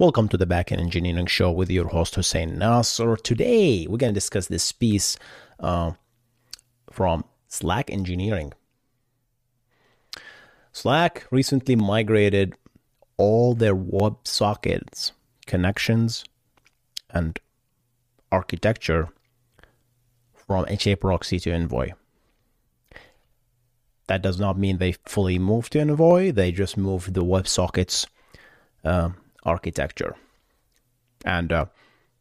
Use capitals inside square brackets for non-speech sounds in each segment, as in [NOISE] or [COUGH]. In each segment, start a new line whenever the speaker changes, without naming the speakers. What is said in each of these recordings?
Welcome to the Backend Engineering Show with your host Hussein Nasser. Today we're going to discuss this piece uh, from Slack Engineering. Slack recently migrated all their WebSockets connections and architecture from HA proxy to Envoy. That does not mean they fully moved to Envoy, they just moved the WebSockets. Uh, architecture. And uh,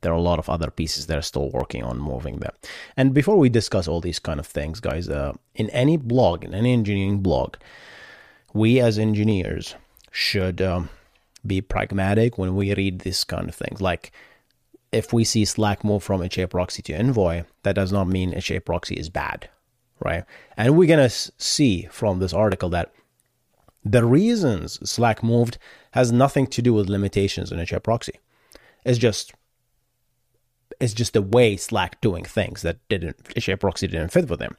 there are a lot of other pieces that are still working on moving them. And before we discuss all these kind of things, guys, uh, in any blog, in any engineering blog, we as engineers should um, be pragmatic when we read this kind of things. Like if we see Slack move from HA proxy to Envoy, that does not mean HA proxy is bad, right? And we're gonna see from this article that the reasons Slack moved has nothing to do with limitations in HA proxy. It's just it's just the way Slack doing things that didn't HA proxy didn't fit with them.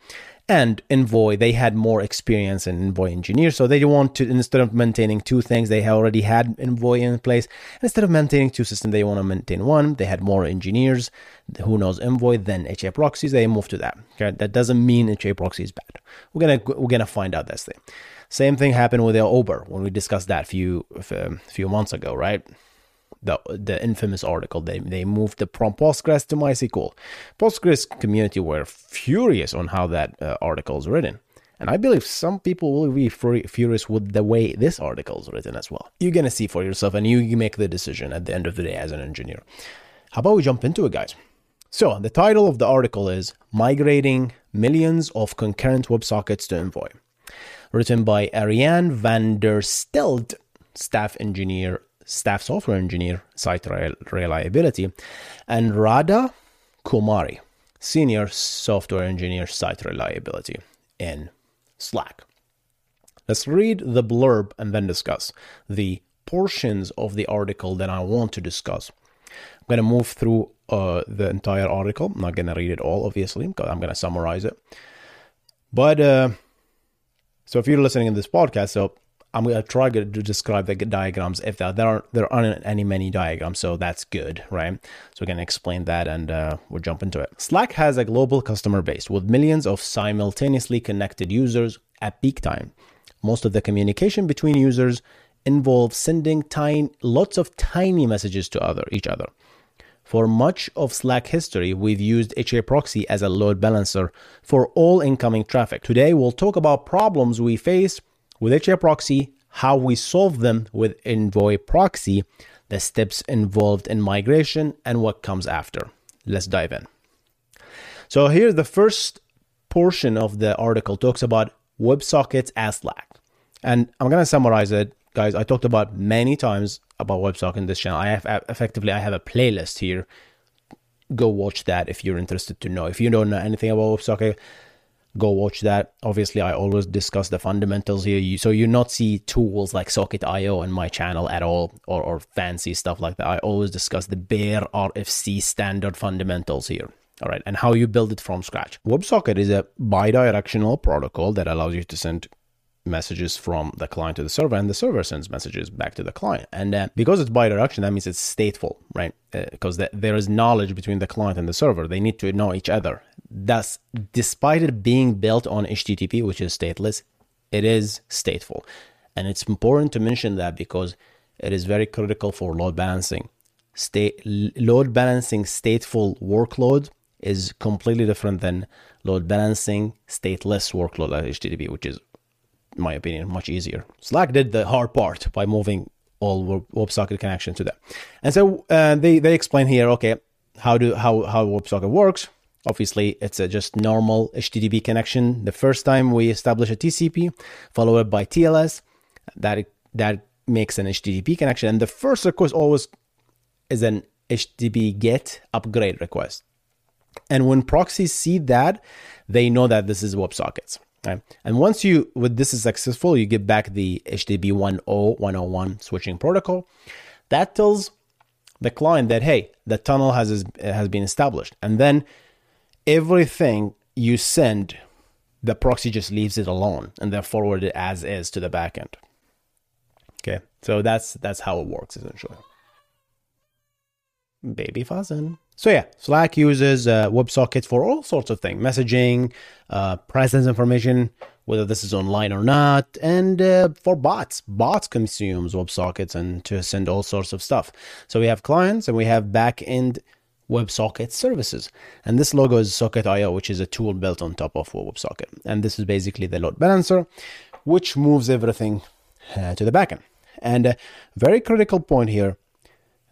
And Envoy, they had more experience in Envoy engineers, so they want to instead of maintaining two things, they already had Envoy in place. Instead of maintaining two systems, they want to maintain one. They had more engineers who knows Envoy than HA proxies. They moved to that. Okay? That doesn't mean HA proxy is bad. We're gonna we're gonna find out this thing. Same thing happened with the Uber when we discussed that a few few months ago, right? The the infamous article they they moved the from Postgres to MySQL. Postgres community were furious on how that uh, article is written. And I believe some people will be furious with the way this article is written as well. You're going to see for yourself and you make the decision at the end of the day as an engineer. How about we jump into it, guys? So, the title of the article is Migrating Millions of Concurrent WebSockets to Envoy written by Ariane van der Steldt, staff engineer, staff software engineer, site reliability, and Radha Kumari, senior software engineer, site reliability in Slack. Let's read the blurb and then discuss the portions of the article that I want to discuss. I'm going to move through uh, the entire article. I'm not going to read it all, obviously, because I'm going to summarize it. But uh, so if you're listening in this podcast, so I'm to try to describe the diagrams if there, there aren't there aren't any many diagrams, so that's good, right? So going to explain that and uh, we'll jump into it. Slack has a global customer base with millions of simultaneously connected users at peak time. Most of the communication between users involves sending tiny, lots of tiny messages to other each other. For much of Slack history, we've used HA Proxy as a load balancer for all incoming traffic. Today, we'll talk about problems we face with HA Proxy, how we solve them with Envoy Proxy, the steps involved in migration, and what comes after. Let's dive in. So, here the first portion of the article talks about WebSockets as Slack. And I'm going to summarize it guys, I talked about many times about WebSocket in this channel. I have uh, effectively I have a playlist here. Go watch that if you're interested to know. If you don't know anything about WebSocket, eh, go watch that. Obviously, I always discuss the fundamentals here, you, so you not see tools like Socket.io on my channel at all, or, or fancy stuff like that. I always discuss the bare RFC standard fundamentals here. All right, and how you build it from scratch. WebSocket is a bidirectional protocol that allows you to send messages from the client to the server and the server sends messages back to the client. And uh, because it's bidirectional that means it's stateful right? Because uh, the, there is knowledge between the client and the server. They need to know each other. Thus despite it being built on http which is stateless it is stateful. And it's important to mention that because it is very critical for load balancing. State load balancing stateful workload is completely different than load balancing stateless workload like http which is in my opinion, much easier. Slack did the hard part by moving all WebSocket connection to that. And so uh, they, they explain here, okay, how do how, how WebSocket works. Obviously, it's a just normal HTTP connection. The first time we establish a TCP, followed by TLS, that that makes an HTTP connection. And the first request always is an HTTP GET upgrade request. And when proxies see that, they know that this is WebSockets. Right? And once you, with this is successful, you get back the HTTP 1.0, 101 switching protocol. That tells the client that, hey, the tunnel has, has been established. And then everything you send, the proxy just leaves it alone and then forward it as is to the backend. Okay, so that's that's how it works essentially. Baby fuzzing. So yeah, Slack uses uh, WebSockets for all sorts of things: messaging, uh, presence information, whether this is online or not, and uh, for bots. Bots consumes WebSockets and to send all sorts of stuff. So we have clients and we have backend WebSocket services, and this logo is Socket.io, which is a tool built on top of WebSocket, and this is basically the load balancer, which moves everything uh, to the backend. And a very critical point here: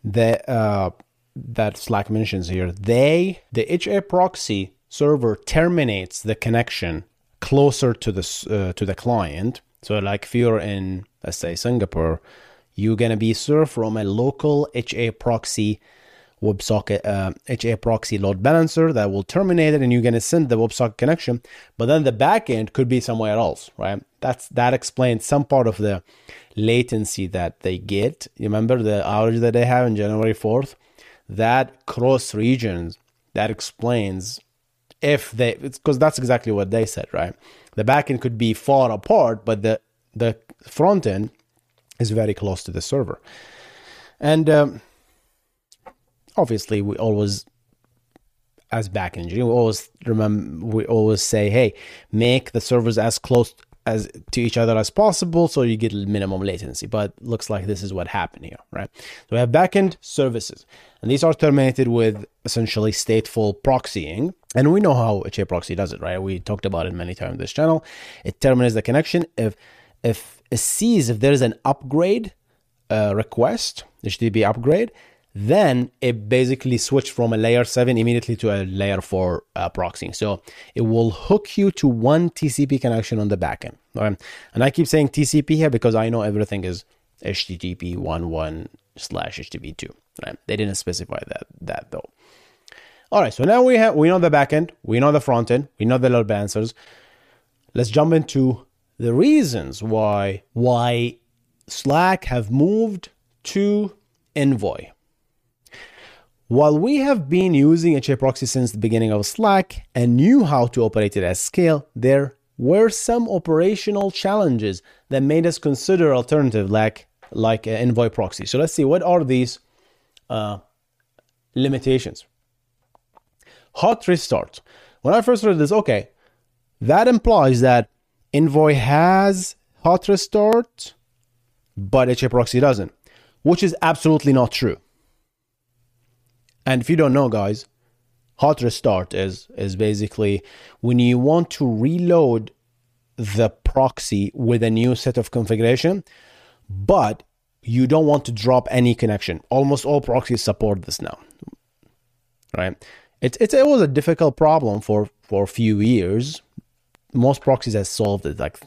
the uh, that Slack mentions here, they, the HA proxy server terminates the connection closer to the uh, to the client. So, like if you're in, let's say, Singapore, you're gonna be served from a local HA proxy WebSocket uh, HA proxy load balancer that will terminate it, and you're gonna send the WebSocket connection. But then the backend could be somewhere else, right? That's that explains some part of the latency that they get. You remember the outage that they have in January 4th? That cross regions that explains if they because that's exactly what they said right? The backend could be far apart but the the front end is very close to the server. And um, obviously we always as back engineer we always remember we always say hey make the servers as close as to each other as possible so you get minimum latency. But looks like this is what happened here right? So we have backend services and these are terminated with essentially stateful proxying. And we know how HA proxy does it right? We talked about it many times this channel. It terminates the connection. If if it sees if there is an upgrade uh, request HTTP upgrade then it basically switched from a layer 7 immediately to a layer 4 uh, proxying. So it will hook you to one TCP connection on the backend. And I keep saying TCP here because I know everything is HTTP 1.1 slash HTTP 2. Right? They didn't specify that, that though. All right, so now we have we know the backend, we know the front end, we know the load balancers. Let's jump into the reasons why why Slack have moved to Envoy. While we have been using HA proxy since the beginning of Slack and knew how to operate it at scale, there were some operational challenges that made us consider alternative like like uh, Envoy proxy. So let's see what are these uh, limitations. Hot restart. When I first read this, okay, that implies that Envoy has hot restart, but HA proxy doesn't, which is absolutely not true. And if you don't know, guys, hot restart is is basically when you want to reload the proxy with a new set of configuration, but you don't want to drop any connection. Almost all proxies support this now, right? It, it, it was a difficult problem for, for a few years. Most proxies have solved it. Like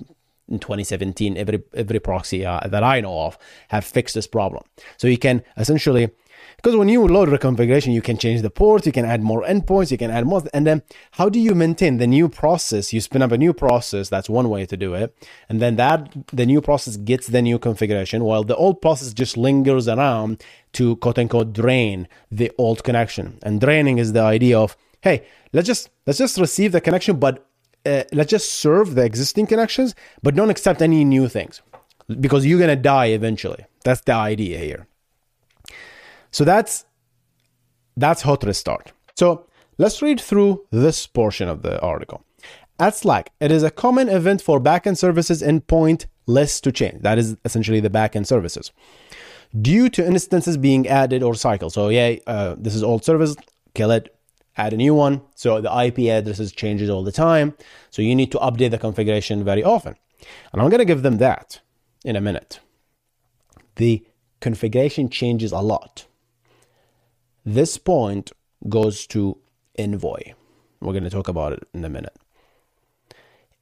in 2017, every every proxy uh, that I know of have fixed this problem. So you can essentially because when you load reconfiguration, you can change the port, you can add more endpoints, you can add more. And then how do you maintain the new process? You spin up a new process. That's one way to do it. And then that the new process gets the new configuration while the old process just lingers around to quote unquote drain the old connection. And draining is the idea of, hey, let's just let's just receive the connection, but uh, let's just serve the existing connections, but don't accept any new things because you're gonna die eventually. That's the idea here. So that's that's hot restart. So let's read through this portion of the article. At Slack, it is a common event for backend services endpoint lists to change. That is essentially the backend services. Due to instances being added or cycled. So yeah, uh, this is old service, kill it, add a new one. So the IP addresses changes all the time. So you need to update the configuration very often. And I'm going to give them that in a minute. The configuration changes a lot. This point goes to Envoy. We're going to talk about it in a minute.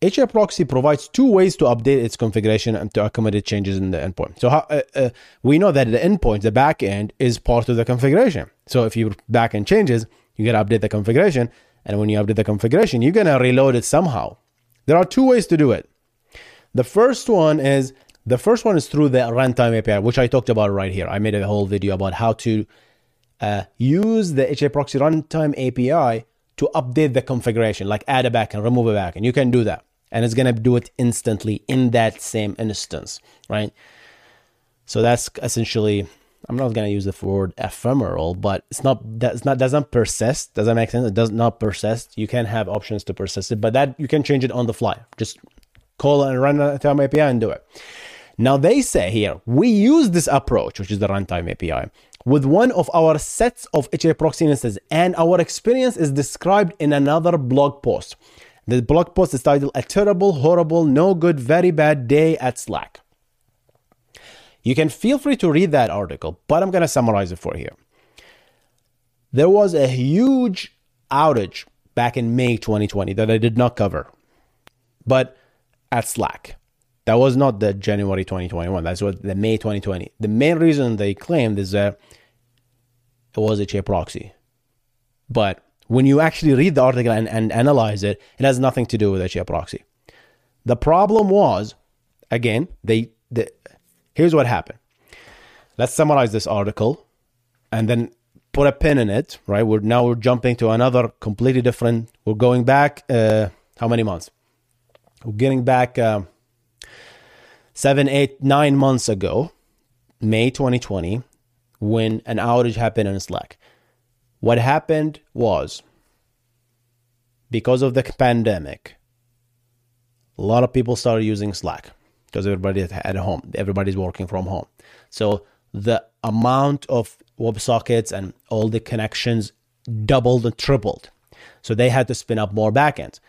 HA proxy provides two ways to update its configuration and to accommodate changes in the endpoint. So how, uh, uh, we know that the endpoint, the backend, is part of the configuration. So if your backend changes, you got to update the configuration, and when you update the configuration, you're gonna reload it somehow. There are two ways to do it. The first one is the first one is through the runtime API, which I talked about right here. I made a whole video about how to uh, use the HA proxy runtime API to update the configuration, like add a backend, remove a backend. You can do that and it's going to do it instantly in that same instance, right? So that's essentially I'm not going to use the word ephemeral, but it's not that's not doesn't persist. Does that make sense? It does not persist. You can have options to persist it, but that you can change it on the fly. Just call and run a API and do it. Now they say here we use this approach, which is the runtime API, with one of our sets of HA proxy instances, and our experience is described in another blog post. The blog post is titled A Terrible, Horrible, No Good, Very Bad Day at Slack. You can feel free to read that article, but I'm going to summarize it for you. There was a huge outage back in May 2020 that I did not cover, but at Slack. That was not the January 2021. That's what the May 2020. The main reason they claimed is that it was a HA proxy. But when you actually read the article and, and analyze it, it has nothing to do with HA proxy. The problem was, again, they, the, here's what happened. Let's summarize this article and then put a pin in it, right? We're now we're jumping to another completely different. We're going back uh, how many months? We're getting back uh, seven, eight, nine months ago, May 2020, when an outage happened in Slack. What happened was because of the pandemic, a lot of people started using Slack because everybody at home, everybody's working from home. So the amount of WebSockets and all the connections doubled and tripled. So they had to spin up more backends.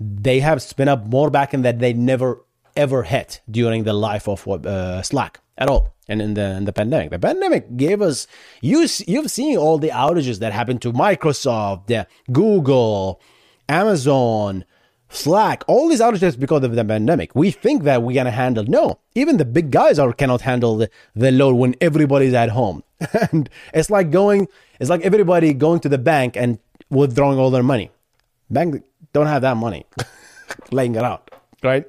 They have spin up more backend that they never ever hit during the life of uh, Slack at all and in the in the pandemic. The pandemic gave us you you've seen all the outages that happened to Microsoft, Google, Amazon, Slack, all these outages because of the pandemic. We think that we're gonna handle. No, even the big guys are cannot handle the, the load when everybody's at home. [LAUGHS] and it's like going, it's like everybody going to the bank and withdrawing all their money. Bank don't have that money, [LAUGHS] laying it out, right?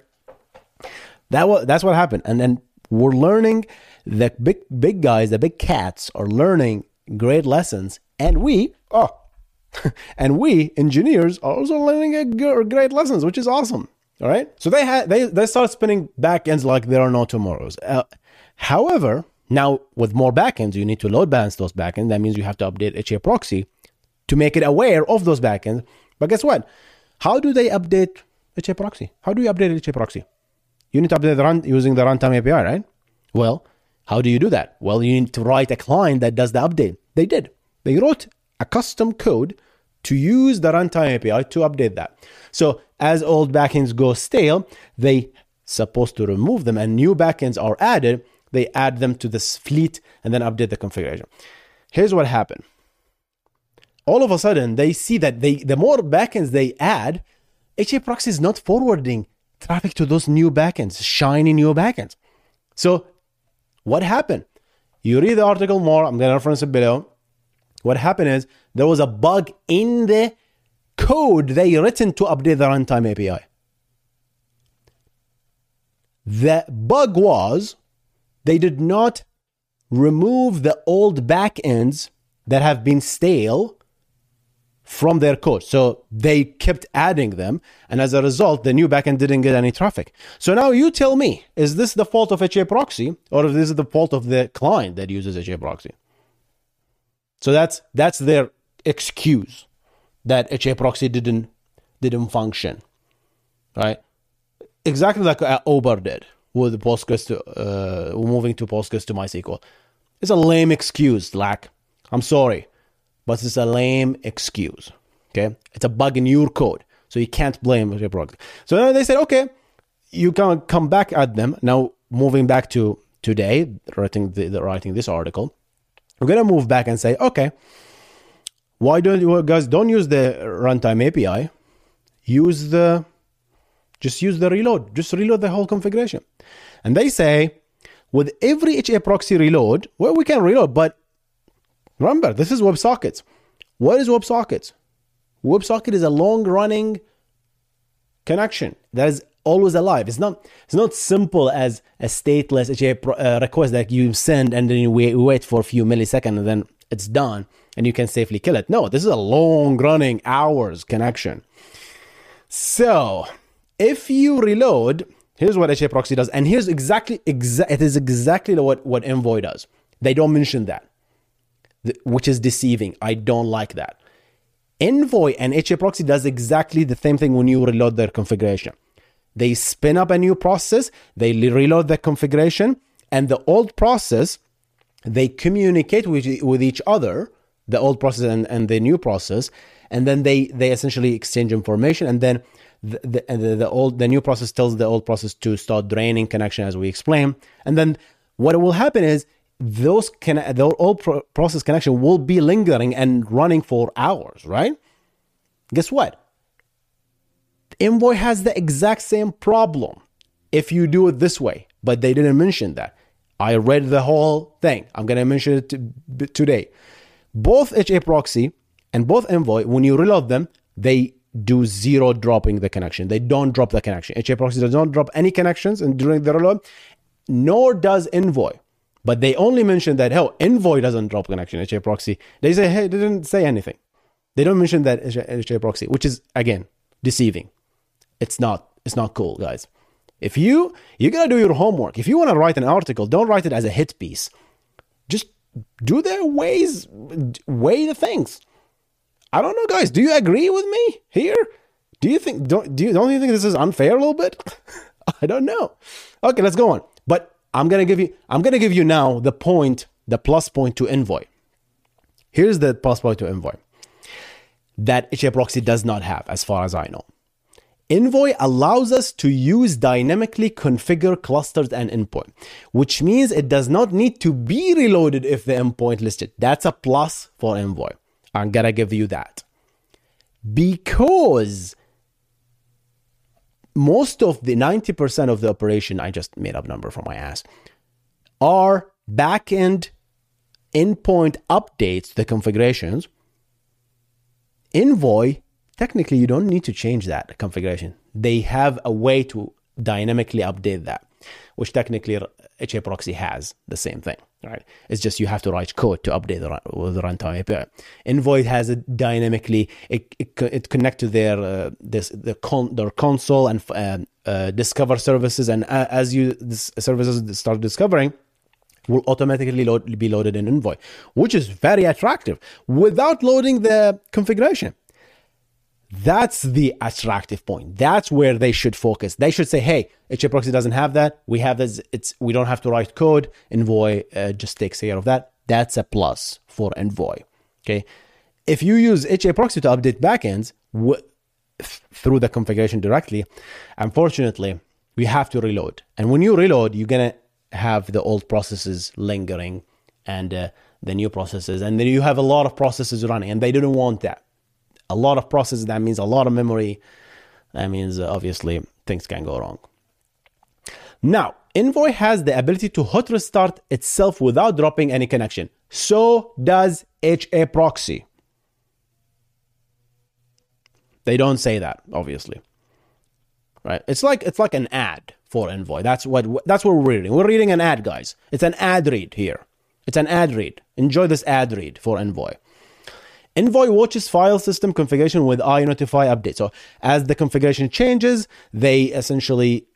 That was that's what happened, and then we're learning the big big guys, the big cats are learning great lessons, and we oh, [LAUGHS] and we engineers are also learning great lessons, which is awesome. All right, so they had they they start spinning backends like there are no tomorrows. Uh, however, now with more backends, you need to load balance those backends. That means you have to update HA proxy to make it aware of those backends. But guess what? How do they update HA proxy? How do you update HA proxy? You need to update the run using the runtime API, right? Well, how do you do that? Well, you need to write a client that does the update. They did. They wrote a custom code to use the runtime API to update that. So as old backends go stale, they supposed to remove them and new backends are added. They add them to this fleet and then update the configuration. Here's what happened. All of a sudden, they see that they the more backends they add, HA proxy is not forwarding traffic to those new backends, shiny new backends. So what happened? You read the article more, I'm going to reference it below. What happened is there was a bug in the code they written to update the runtime API. The bug was they did not remove the old backends that have been stale from their code. So they kept adding them. And as a result, the new backend didn't get any traffic. So now you tell me, is this the fault of HA proxy or is this the fault of the client that uses HA proxy? So that's that's their excuse that HA proxy didn't didn't function. Right? Exactly like uh, Uber did with Postgres to uh, moving to Postgres to MySQL. It's a lame excuse, Slack. I'm sorry but it's a lame excuse. Okay, it's a bug in your code, so you can't blame your product. So now they said, okay, you can come back at them. Now moving back to today, writing the, the, writing this article, we're gonna move back and say, okay, Why don't you guys don't use the runtime API? Use the just use the reload. Just reload the whole configuration. And they say with every HA proxy reload, well, we can reload, but remember, this is WebSockets. What is WebSockets? WebSocket is a long running connection that is always alive. It's not it's not simple as a stateless HA uh, request that you send and then you wait, for a few milliseconds and then it's done and you can safely kill it. No, this is a long running hours connection. So if you reload, here's what HA proxy does, and here's exactly exa- it is exactly what what Envoy does. They don't mention that, which is deceiving. I don't like that. Envoy and HA proxy does exactly the same thing when you reload their configuration. They spin up a new process, they reload the configuration, and the old process they communicate with, with each other, the old process and, and the new process, and then they they essentially exchange information, and then the, the, the, the old the new process tells the old process to start draining connection as we explain, and then what will happen is those can the pro- process connection will be lingering and running for hours, right? Guess what? Envoy has the exact same problem if you do it this way, but they didn't mention that. I read the whole thing. I'm to mention it today. Both HA proxy and both Envoy, when you reload them, they do zero dropping the connection. They don't drop the connection. HA proxy does not drop any connections during the reload, nor does Envoy. But they only mention that, hell, Envoy doesn't drop connection, HA proxy. They say, hey, they didn't say anything. They don't mention that HA proxy, which is, again, deceiving. It's not, it's not cool, guys. If you, you gotta do your homework. If you wanna write an article, don't write it as a hit piece. Just do the ways, weigh the things. I don't know, guys. Do you agree with me here? Do you think don't do you don't you think this is unfair a little bit? [LAUGHS] I don't know. Okay, let's go on. I'm gonna give you I'm gonna give you now the point, the plus point to Envoy. Here's the plus point to Envoy that HA proxy does not have, as far as I know. Envoy allows us to use dynamically configure clusters and endpoint, which means it does not need to be reloaded if the endpoint listed. That's a plus for Envoy. I'm gonna give you that. Because most of the 90% of the operation, I just made up number from my ass, are backend endpoint updates the configurations. Envoy, technically, you don't need to change that configuration. They have a way to dynamically update that, which technically HA proxy has the same thing right? It's just you have to write code to update the, the runtime API. Envoy has it dynamically. It, it, it connect to their uh, this the con, their Consul and uh, uh, discover services, and uh, as you this services start discovering, will automatically load, be loaded in Envoy, which is very attractive without loading the configuration. That's the attractive point. That's where they should focus. They should say, "Hey, HA proxy doesn't have that. We have this. It's we don't have to write code. Envoy uh, just takes care of that. That's a plus for Envoy." Okay. If you use HA proxy to update backends w- through the configuration directly, unfortunately, we have to reload. And when you reload, you're gonna have the old processes lingering and uh, the new processes, and then you have a lot of processes running, and they didn't want that a lot of processes, that means a lot of memory. That means uh, obviously things can go wrong. Now, Envoy has the ability to hot restart itself without dropping any connection. So does HA proxy. They don't say that, obviously. Right? It's like it's like an ad for Envoy. That's what that's what we're reading. We're reading an ad, guys. It's an ad read here. It's an ad read. Enjoy this ad read for Envoy. Envoy watches file system configuration with inotify update. So as the configuration changes, they essentially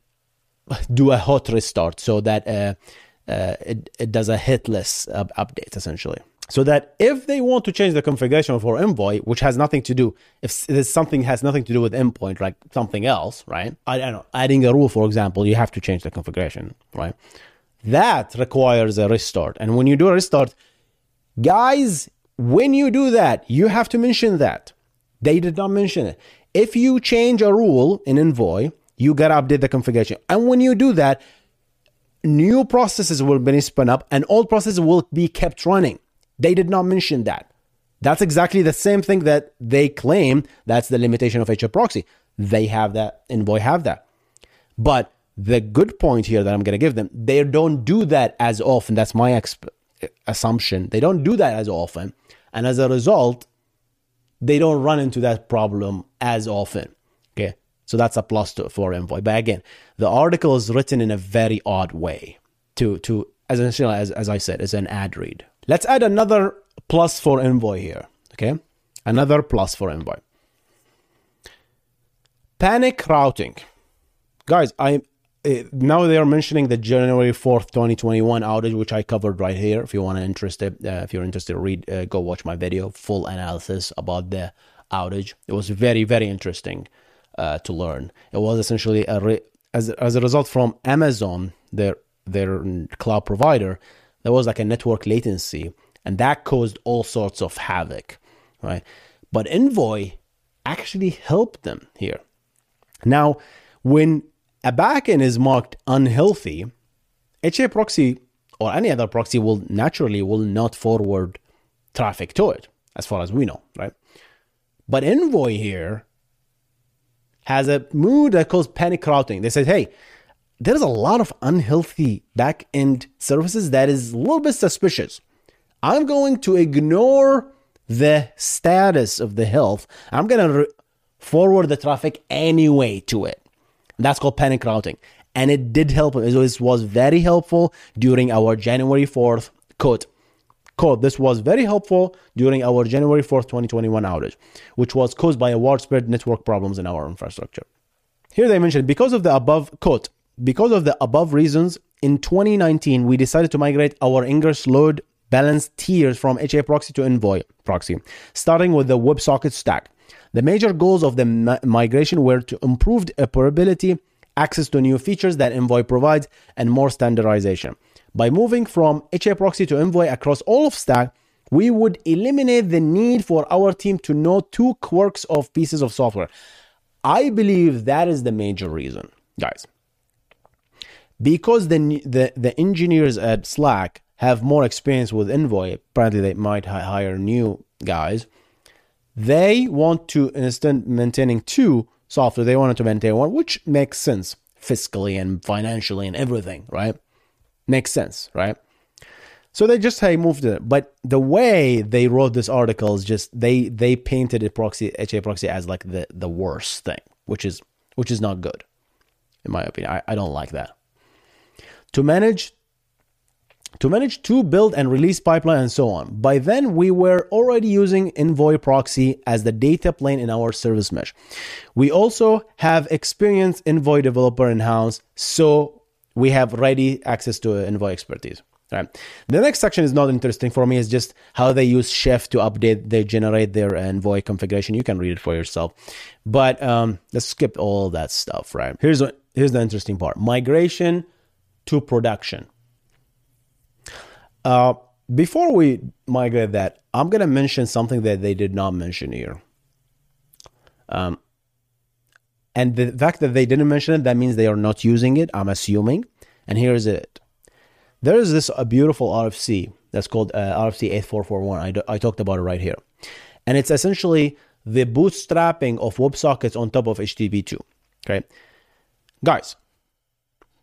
do a hot restart so that uh, uh, it, it does a hitless uh, update essentially. So that if they want to change the configuration for Envoy, which has nothing to do, if something has nothing to do with endpoint, like something else, right? I don't know, adding a rule, for example, you have to change the configuration, right? That requires a restart. And when you do a restart, guys, when you do that, you have to mention that. They did not mention it. If you change a rule in Envoy, you gotta update the configuration. And when you do that, new processes will be spun up and old processes will be kept running. They did not mention that. That's exactly the same thing that they claim that's the limitation of HA proxy. They have that, Envoy have that. But the good point here that I'm to give them, they don't do that as often. That's my exp- assumption. They don't do that as often. And as a result, they don't run into that problem as often. Okay. So that's a plus to, for Envoy. But again, the article is written in a very odd way to, to as, as, as I said, as an ad read. Let's add another plus for Envoy here. Okay. Another plus for Envoy. Panic routing. Guys, I now they are mentioning the January 4th, 2021 outage, which I covered right here. If you want to interested, uh, if you're interested, read, uh, go watch my video, full analysis about the outage. It was very, very interesting uh, to learn. It was essentially a re- as as a result from Amazon, their their cloud provider, there was like a network latency, and that caused all sorts of havoc, right? But Envoy actually helped them here. Now, when a backend is marked unhealthy, HA proxy or any other proxy will naturally will not forward traffic to it, as far as we know, right? But Envoy here has a mood that calls panic routing. They said, hey, there's a lot of unhealthy backend services that is a little bit suspicious. I'm going to ignore the status of the health. I'm going to re- forward the traffic anyway to it. That's called panic routing. And it did help. It was very helpful during our January 4th quote. Quote, This was very helpful during our January 4th, 2021 outage, which was caused by a widespread network problems in our infrastructure. Here they mentioned because of the above quote, because of the above reasons, in 2019 we decided to migrate our Ingress load balance tiers from HA proxy to Envoy proxy, starting with the WebSocket stack. The major goals of the migration were to improve operability, access to new features that Envoy provides, and more standardization. By moving from HA proxy to Envoy across all of Slack, we would eliminate the need for our team to know two quirks of pieces of software. I believe that is the major reason, guys. Because the, the, the engineers at Slack have more experience with Envoy, apparently they might hire new guys they want to, instead maintaining two software, they wanted to maintain one, which makes sense fiscally and financially and everything, right? Makes sense, right? So they just hey moved it, but the way they wrote this article is just they they painted a proxy HA proxy as like the the worst thing, which is which is not good, in my opinion. I, I don't like that. To manage to manage to build and release pipeline and so on. By then, we were already using Envoy proxy as the data plane in our service mesh. We also have experienced Envoy developer in house, so we have ready access to Envoy expertise. Right. The next section is not interesting for me. It's just how they use Chef to update, they generate their Envoy configuration. You can read it for yourself. But um, let's skip all that stuff. Right. Here's what, here's the interesting part: migration to production. Uh, before we migrate that, I'm going to mention something that they did not mention here. Um, and the fact that they didn't mention it, that means they are not using it, I'm assuming. And here's it. There is this a beautiful RFC that's called uh, RFC 8441. I, I talked about it right here. And it's essentially the bootstrapping of WebSockets on top of HTTP2. Okay. Guys,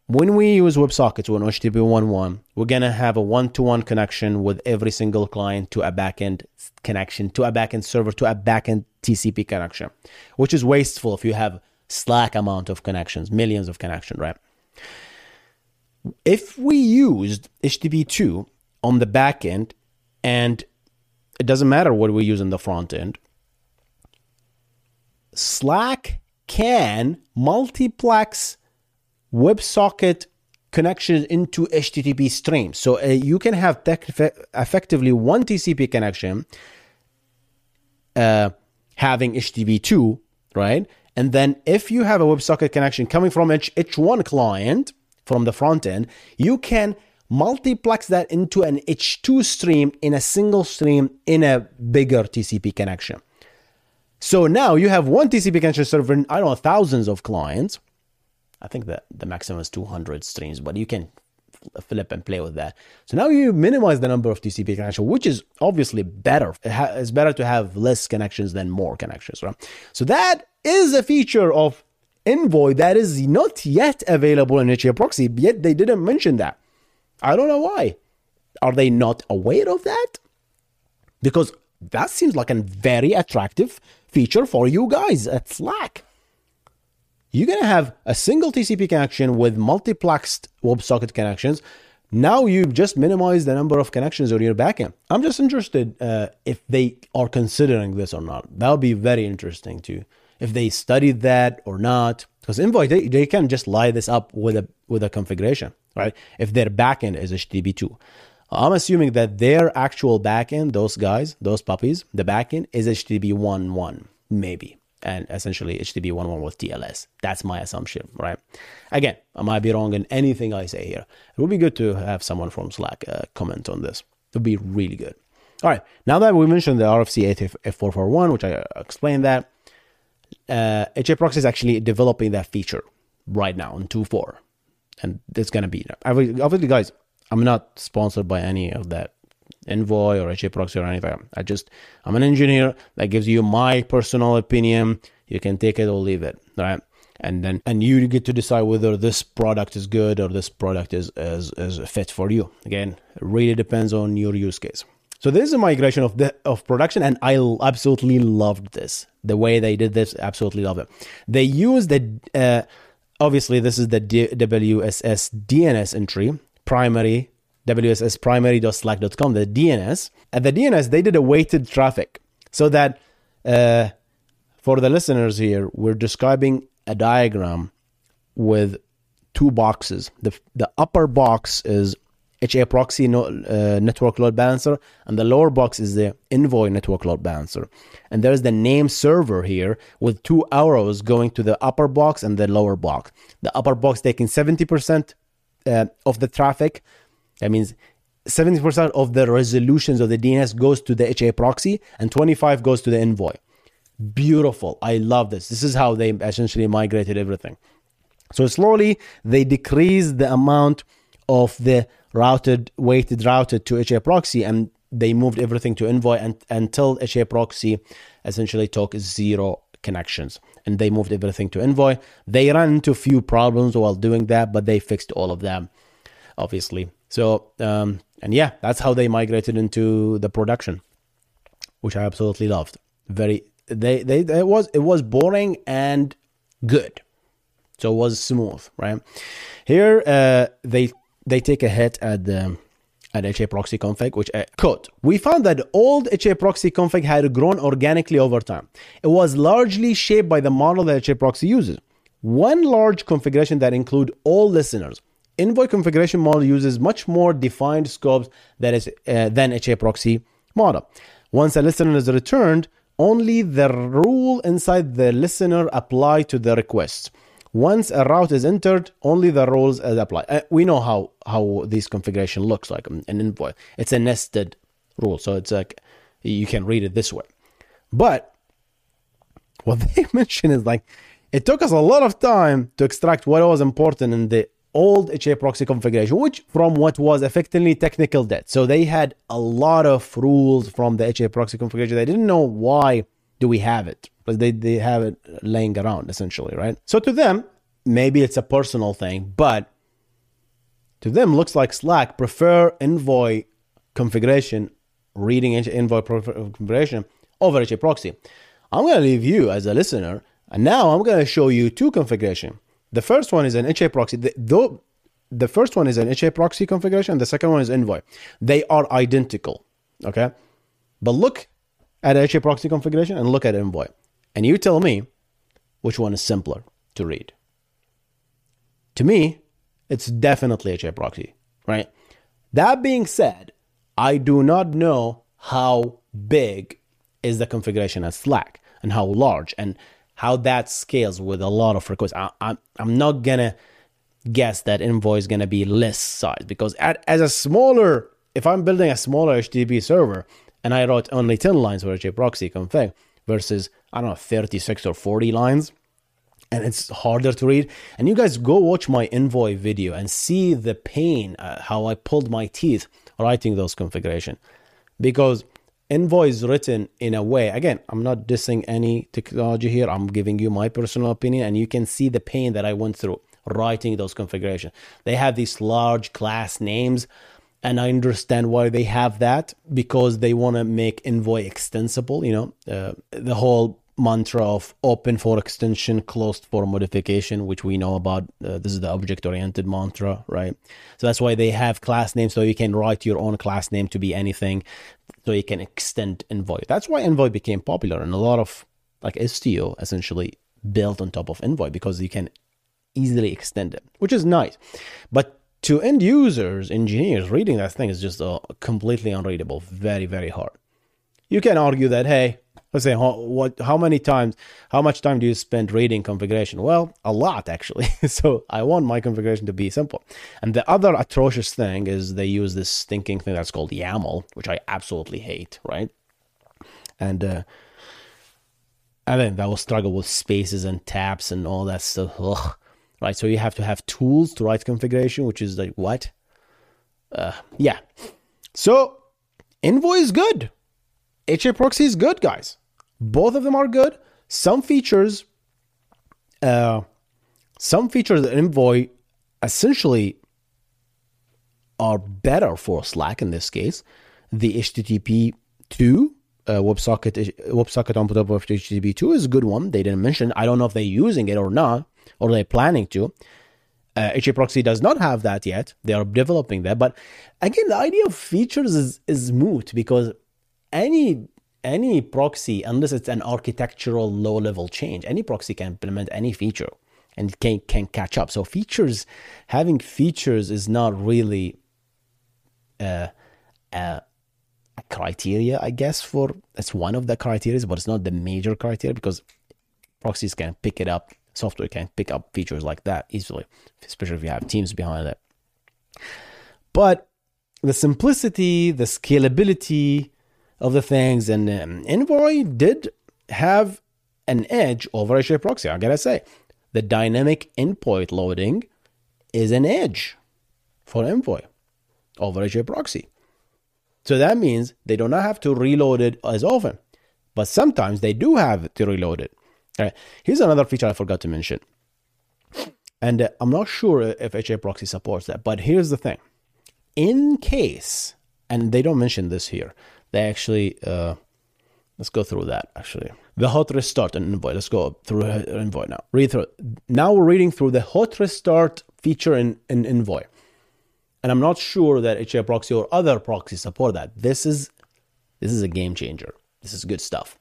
when we use WebSockets on HTTP 1.1, we're going to have a one-to-one connection with every single client to a backend connection, to a backend server, to a backend TCP connection, which is wasteful if you have Slack amount of connections, millions of connections, right? If we used HTTP 2 on the backend, and it doesn't matter what we use in the front end, Slack can multiplex WebSocket connections into HTTP streams. So uh, you can have effectively one TCP connection uh, having HTTP2, right? And then if you have a WebSocket connection coming from H- H1 client from the front end, you can multiplex that into an H2 stream in a single stream in a bigger TCP connection. So now you have one TCP connection serving, I don't know, thousands of clients I think that the maximum is 200 streams, but you can flip and play with that. So now you minimize the number of TCP connections, which is obviously better. It's better to have less connections than more connections, right? So that is a feature of Envoy that is not yet available in HA proxy, yet they didn't mention that. I don't know why. Are they not aware of that? Because that seems like a very attractive feature for you guys at Slack. You're going to have a single TCP connection with multiplexed WebSocket connections. Now you just minimize the number of connections on your backend. I'm just interested uh, if they are considering this or not. That would be very interesting too if they studied that or not. Because Envoy, they, they can just lie this up with a with a configuration, right? If their backend is HTTP2. I'm assuming that their actual backend, those guys, those puppies, the backend is HTTP 1.1, maybe. And essentially HTTP 1.1 with TLS. That's my assumption, right? Again, I might be wrong in anything I say here. It would be good to have someone from Slack uh, comment on this. It would be really good. All right, now that we mentioned the RFC 8F441, which I explained that, uh, HAProxy is actually developing that feature right now in 2.4. And it's going to be, obviously, guys, I'm not sponsored by any of that Envoy or HAProxy or anything. I just, I'm an engineer that gives you my personal opinion. You can take it or leave it, right? And then, and you get to decide whether this product is good or this product is, is, is fit for you. Again, really depends on your use case. So this is a migration of the of production, and I absolutely loved this. The way they did this, absolutely love it. They used the uh, obviously this is the D- WSS DNS entry primary WSS primary.slack.com the DNS. At the DNS, they did a weighted traffic so that uh, for the listeners here, we're describing a diagram with two boxes. The the upper box is HA proxy no, uh, network load balancer, and the lower box is the Envoy network load balancer. And there's the name server here with two arrows going to the upper box and the lower box. The upper box taking 70% uh, of the traffic. That means 70% of the resolutions of the DNS goes to the HA proxy, and 25 goes to the Envoy. Beautiful. I love this. This is how they essentially migrated everything. So slowly they decrease the amount of the routed, weighted routed to HA proxy, and they moved everything to Envoy and, until HA proxy essentially took zero connections. And they moved everything to Envoy. They ran into a few problems while doing that, but they fixed all of them, obviously. So, um, and yeah, that's how they migrated into the production, which I absolutely loved. Very, they, they, it was, it was boring and good. So it was smooth, right? Here, uh, they they take a hit at the at HA proxy config, which uh, quote, we found that old HA proxy config had grown organically over time. It was largely shaped by the model that HA proxy uses. One large configuration that include all listeners. Envoy configuration model uses much more defined scopes that is, uh, than HA proxy model. Once a listener is returned, only the rule inside the listener apply to the requests. Once a route is entered, only the rules apply. Uh, we know how how this configuration looks like an Envoy. It's a nested rule, so it's like you can read it this way. But what [LAUGHS] they mention is like it took us a lot of time to extract what was important in the old HA proxy configuration, which from what was effectively technical debt. So they had a lot of rules from the HA proxy configuration. They didn't know why do we have it but they, they have it laying around essentially, right? So to them, maybe it's a personal thing, but to them, looks like Slack prefer Envoy configuration, reading Envoy configuration over HA proxy. I'm going to leave you as a listener, and now I'm going to show you two configuration. The first one is an HA proxy. The, the first one is an HA proxy configuration, the second one is Envoy. They are identical, okay? But look at HA proxy configuration and look at Envoy. And you tell me which one is simpler to read. To me, it's definitely HA proxy, right? That being said, I do not know how big is the configuration at Slack and how large and how that scales with a lot of requests. I, am I'm not gonna guess that is gonna be less size because at, as a smaller, if I'm building a smaller HTTP server and I wrote only 10 lines for HA proxy config versus I don't know, 36 or 40 lines. and it's harder to read. And you guys go watch my Envoy video and see the pain, uh, how I pulled my teeth writing those configuration, because Is written in a way. Again, I'm not dissing any technology here. I'm giving you my personal opinion, and you can see the pain that I went through writing those configurations. They have these large class names, and I understand why they have that because they want to make Envoy extensible. You know, uh, the whole mantra of open for extension, closed for modification, which we know about. Uh, this is the object oriented mantra, right? So that's why they have class names so you can write your own class name to be anything, so you can extend Envoy. That's why Envoy became popular, and a lot of like Istio essentially built on top of Envoy because you can easily extend it, which is nice. But to end users, engineers, reading that thing is just uh, completely unreadable, very, very hard. You can argue that, hey, let's say how, what how many times how much time do you spend reading configuration? Well a lot actually. [LAUGHS] So i want my configuration to be simple. And the other atrocious thing is they use this stinking thing that's called yaml which i absolutely hate right? And uh and then that will struggle with spaces and tabs and all that stuff. Ugh. right so you have to have tools to write configuration which is like what? Uh yeah. So envoy is good HA proxy is good, guys. Both of them are good. Some features, uh, some features in Envoy essentially are better for Slack in this case. The HTTP 2 uh, WebSocket WebSocket on top of HTTP 2 is a good one. They didn't mention. I don't know if they're using it or not, or they're planning to. Uh, HA proxy does not have that yet. They are developing that. But again, the idea of features is, is moot because any any proxy, unless it's an architectural low level change, any proxy can implement any feature and can can catch up. So features, having features is not really uh, a, a criteria, I guess. For it's one of the criteria, but it's not the major criteria because proxies can pick it up. Software can pick up features like that easily, especially if you have teams behind it. But the simplicity, the scalability, of the things. And um, Envoy did have an edge over HA proxy. I gotta say, the dynamic endpoint loading is an edge for Envoy over HA proxy. So that means they do not have to reload it as often, but sometimes they do have to reload it. All right. Here's another feature I forgot to mention. And uh, I'm not sure if HA proxy supports that, but here's the thing. In case, and they don't mention this here, they actually uh, let's go through that actually. The hot restart and envoy. Let's go through envoy now. Read through. Now we're reading through the hot restart feature in, in envoy. And i'm not sure that ha proxy or other proxies support that. This is this is a game changer. This is good stuff.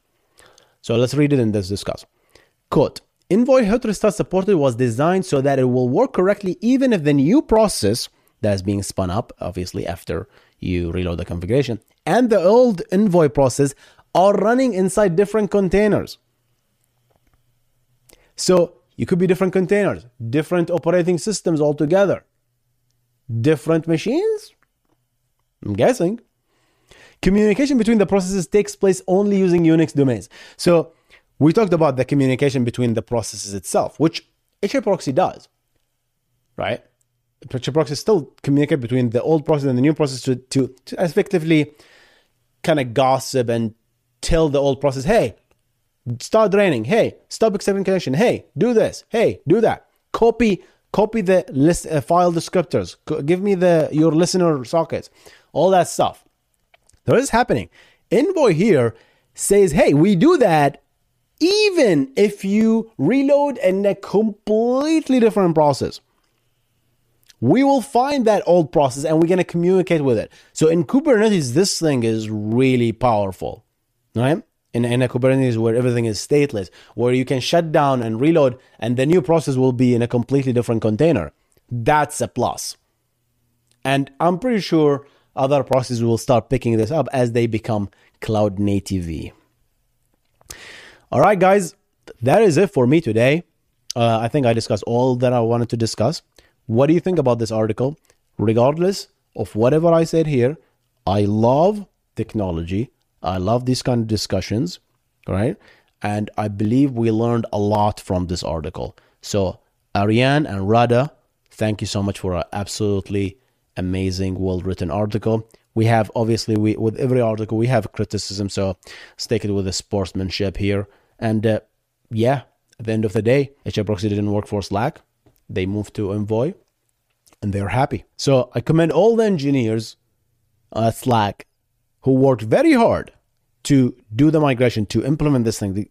So let's read it and let's discuss. Quote envoy hot restart supported was designed so that it will work correctly even if the new process that is being spun up obviously after you reload the configuration, and the old envoy process are running inside different containers. So you could be different containers, different operating systems altogether, different machines. I'm guessing. Communication between the processes takes place only using Unix domains. So we talked about the communication between the processes itself, which HA proxy does, right? proxy still communicate between the old process and the new process to, to, to effectively kind of gossip and tell the old process, hey, start draining. Hey, stop accepting connection. Hey, do this. Hey, do that. Copy copy the list uh, file descriptors. give me the your listener sockets. All that stuff. That is happening. Envoy here says, hey, we do that even if you reload in a completely different process we will find that old process and we're going to communicate with it. So in Kubernetes, this thing is really powerful, right? In, in a Kubernetes where everything is stateless, where you can shut down and reload, and the new process will be in a completely different container. That's a plus. And I'm pretty sure other processes will start picking this up as they become cloud native. All right, guys, that is it for me today. Uh, I think I discussed all that I wanted to discuss. What do you think about this article? Regardless of whatever I said here, I love technology. I love these kind of discussions, right? And I believe we learned a lot from this article. So, Ariane and Radha, thank you so much for an absolutely amazing, well written article. We have obviously we with every article we have criticism, so stick it with the sportsmanship here. And uh, yeah, at the end of the day, HAProxy didn't work for Slack. They moved to Envoy, and they're happy. So I commend all the engineers at Slack who worked very hard to do the migration to implement this thing,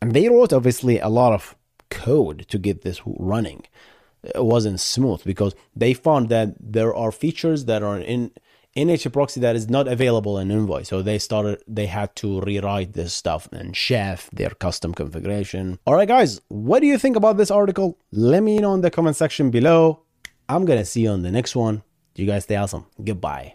and they wrote obviously a lot of code to get this running. It wasn't smooth because they found that there are features that are in in HAProxy that is not available in Envoy. So they started, they had to rewrite this stuff and chef their custom configuration. All right, guys, what do you think about this article? Let me know in the comment section below. I'm going to see you on the next one. You guys stay awesome. Goodbye.